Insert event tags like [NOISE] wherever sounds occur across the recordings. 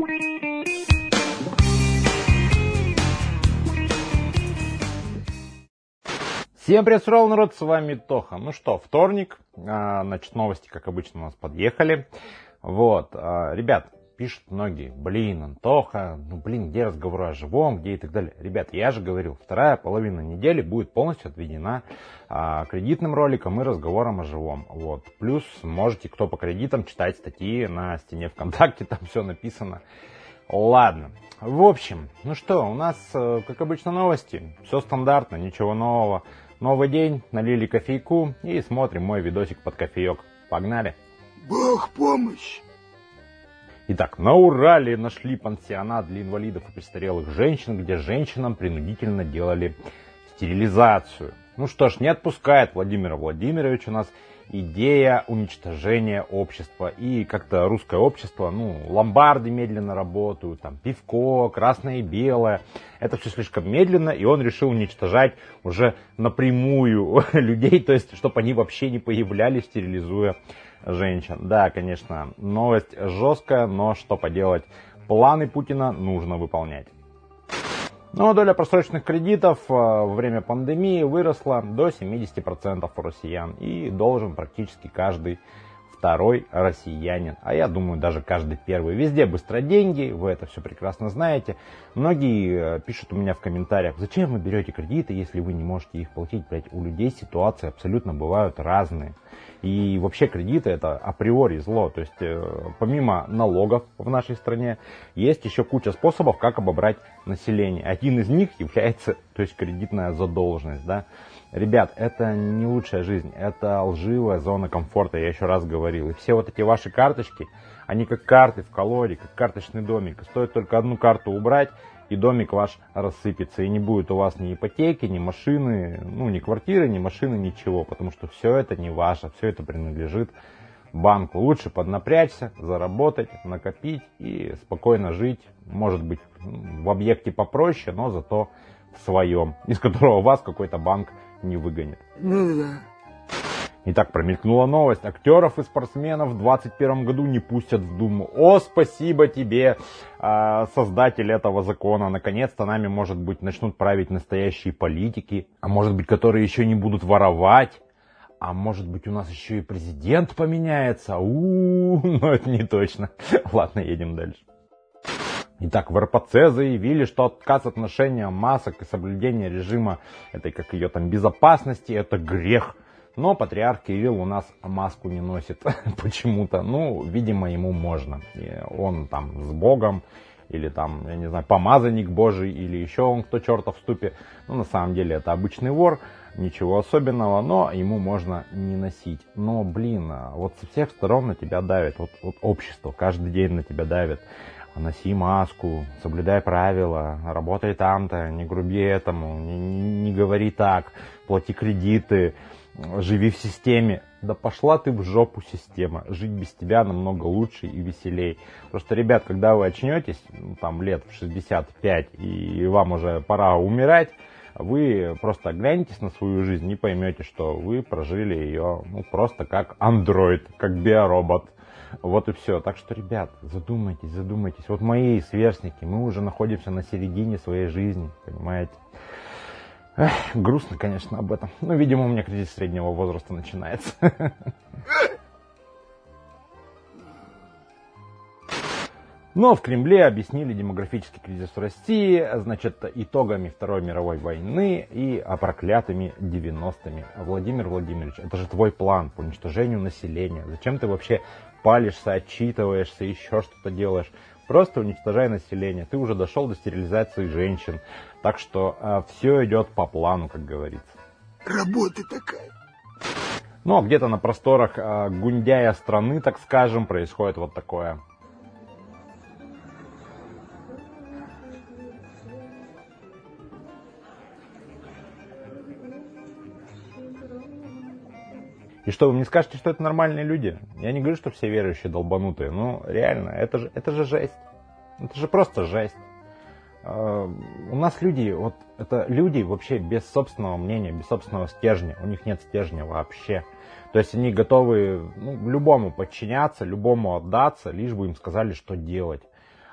Всем привет, сурал народ, с вами Тоха. Ну что, вторник, а, значит, новости, как обычно, у нас подъехали. Вот, а, ребят, пишут многие, блин, Антоха, ну блин, где разговоры о живом, где и так далее. Ребят, я же говорил, вторая половина недели будет полностью отведена а, кредитным роликам и разговорам о живом. Вот. Плюс можете, кто по кредитам, читать статьи на стене ВКонтакте, [LAUGHS] там все написано. Ладно. В общем, ну что, у нас, э, как обычно, новости. Все стандартно, ничего нового. Новый день, налили кофейку и смотрим мой видосик под кофеек. Погнали! Бог помощь! Итак, на Урале нашли пансионат для инвалидов и престарелых женщин, где женщинам принудительно делали стерилизацию. Ну что ж, не отпускает Владимира Владимирович у нас идея уничтожения общества. И как-то русское общество, ну, ломбарды медленно работают, там, пивко, красное и белое. Это все слишком медленно, и он решил уничтожать уже напрямую [LAUGHS] людей, то есть, чтобы они вообще не появлялись, стерилизуя женщин. Да, конечно, новость жесткая, но что поделать, планы Путина нужно выполнять. Но доля просроченных кредитов э, во время пандемии выросла до 70% у россиян и должен практически каждый второй россиянин, а я думаю даже каждый первый. Везде быстро деньги, вы это все прекрасно знаете. Многие э, пишут у меня в комментариях, зачем вы берете кредиты, если вы не можете их платить. Блять, у людей ситуации абсолютно бывают разные. И вообще кредиты это априори зло. То есть э, помимо налогов в нашей стране есть еще куча способов, как обобрать население. Один из них является [LAUGHS] то есть кредитная задолженность. Да? Ребят, это не лучшая жизнь, это лживая зона комфорта, я еще раз говорил. И все вот эти ваши карточки, они как карты в колоде, как карточный домик. Стоит только одну карту убрать, и домик ваш рассыпется. И не будет у вас ни ипотеки, ни машины, ну, ни квартиры, ни машины, ничего. Потому что все это не ваше, все это принадлежит банку. Лучше поднапрячься, заработать, накопить и спокойно жить. Может быть, в объекте попроще, но зато в своем, из которого вас какой-то банк не выгонит. Ну да. Итак, промелькнула новость. Актеров и спортсменов в 2021 году не пустят в Думу. О, спасибо тебе, а, создатель этого закона. Наконец-то нами, может быть, начнут править настоящие политики. А может быть, которые еще не будут воровать. А может быть, у нас еще и президент поменяется. У, -у, -у но это не точно. [LAUGHS] Ладно, едем дальше. Итак, в РПЦ заявили, что отказ от ношения масок и соблюдение режима этой, как ее там, безопасности, это грех. Но патриарх Кирилл у нас маску не носит [LAUGHS] почему-то. Ну, видимо, ему можно. И он там с Богом, или там, я не знаю, помазанник Божий, или еще он кто чертов в ступе. Ну, на самом деле, это обычный вор, ничего особенного, но ему можно не носить. Но, блин, а вот со всех сторон на тебя давит, вот, вот общество каждый день на тебя давит. Носи маску, соблюдай правила, работай там-то, не груби этому, не, не, не говори так, плати кредиты, живи в системе. Да пошла ты в жопу система. Жить без тебя намного лучше и веселей. Просто, ребят, когда вы очнетесь, ну, там лет в 65, и вам уже пора умирать, вы просто глянетесь на свою жизнь и поймете, что вы прожили ее ну, просто как андроид, как биоробот. Вот и все. Так что, ребят, задумайтесь, задумайтесь. Вот мои сверстники, мы уже находимся на середине своей жизни, понимаете? Эх, грустно, конечно, об этом. Но, видимо, у меня кризис среднего возраста начинается. Но в Кремле объяснили демографический кризис в России, значит, итогами Второй мировой войны и проклятыми 90-ми. Владимир Владимирович, это же твой план по уничтожению населения. Зачем ты вообще палишься, отчитываешься, еще что-то делаешь? Просто уничтожай население. Ты уже дошел до стерилизации женщин. Так что э, все идет по плану, как говорится. Работа такая. Ну, а где-то на просторах э, Гундяя страны, так скажем, происходит вот такое. И что, вы мне скажете, что это нормальные люди? Я не говорю, что все верующие долбанутые. Ну, реально, это же, это же жесть. Это же просто жесть. Uh, у нас люди, вот это люди вообще без собственного мнения, без собственного стержня. У них нет стержня вообще. То есть они готовы ну, любому подчиняться, любому отдаться, лишь бы им сказали, что делать.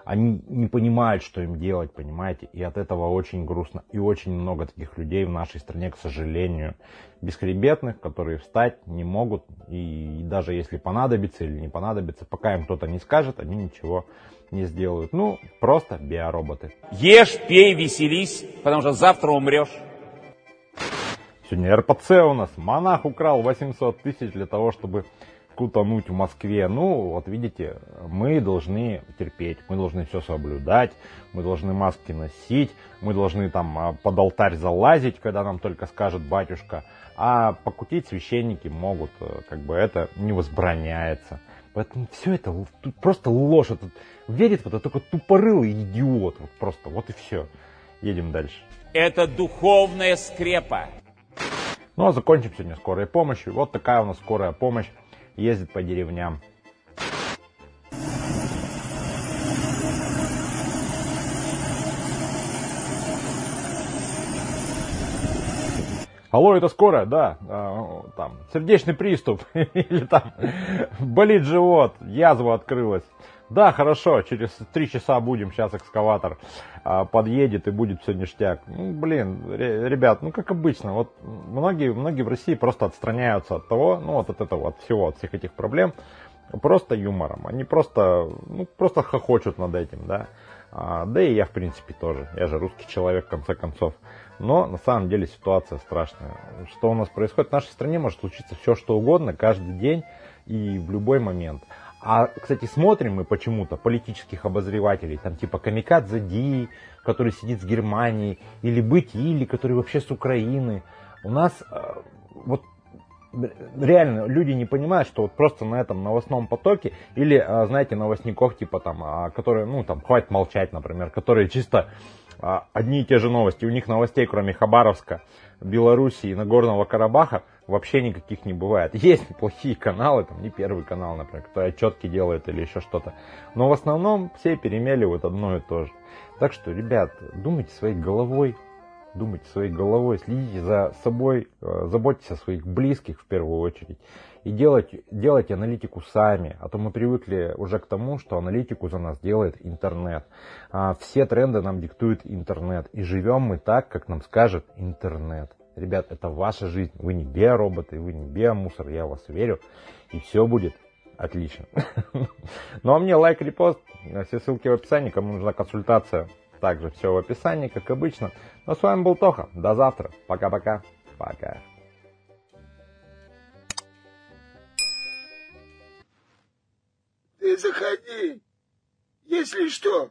Они не понимают, что им делать, понимаете, и от этого очень грустно. И очень много таких людей в нашей стране, к сожалению, бесхребетных, которые встать не могут, и даже если понадобится или не понадобится, пока им кто-то не скажет, они ничего не сделают. Ну, просто биороботы. Ешь, пей, веселись, потому что завтра умрешь. Сегодня РПЦ у нас. Монах украл 800 тысяч для того, чтобы кутануть в Москве. Ну, вот видите, мы должны терпеть, мы должны все соблюдать, мы должны маски носить, мы должны там а, под алтарь залазить, когда нам только скажет батюшка. А покутить священники могут, э, как бы это не возбраняется. Поэтому все это просто ложь. Этот, верит в это только тупорылый идиот. Вот просто, вот и все. Едем дальше. Это духовная скрепа. Ну а закончим сегодня скорой помощью. Вот такая у нас скорая помощь ездит по деревням. Алло, это скорая, да, а, там, сердечный приступ, [LAUGHS] или там, болит живот, язва открылась. Да, хорошо, через три часа будем, сейчас экскаватор а, подъедет и будет все ништяк. Ну, блин, ребят, ну как обычно, вот многие, многие в России просто отстраняются от того, ну вот от этого, от всего, от всех этих проблем, просто юмором. Они просто, ну, просто хохочут над этим, да. А, да и я, в принципе, тоже. Я же русский человек, в конце концов. Но на самом деле ситуация страшная. Что у нас происходит в нашей стране, может случиться все, что угодно, каждый день и в любой момент. А, кстати, смотрим мы почему-то политических обозревателей, там типа Камикадзе Ди, который сидит с Германии, или Быть Или, который вообще с Украины. У нас э, вот реально люди не понимают, что вот просто на этом новостном потоке или, э, знаете, новостников типа там, а, которые, ну там, хватит молчать, например, которые чисто а, одни и те же новости. У них новостей, кроме Хабаровска, Белоруссии и Нагорного Карабаха, вообще никаких не бывает. [LAUGHS] Есть плохие каналы, там не первый канал, например, который отчетки делает или еще что-то. Но в основном все перемеливают одно и то же. Так что, ребят, думайте своей головой, думайте своей головой, следите за собой, э, заботьтесь о своих близких в первую очередь. И делать, делайте аналитику сами, а то мы привыкли уже к тому, что аналитику за нас делает интернет. А все тренды нам диктует интернет. И живем мы так, как нам скажет интернет. Ребят, это ваша жизнь. Вы не биороботы, вы не биомусор, я вас верю. И все будет отлично. [LAUGHS] Ну а мне лайк, репост. Все ссылки в описании. Кому нужна консультация, также все в описании, как обычно. Ну а с вами был Тоха. До завтра. Пока-пока. Пока. Ты заходи. Если что,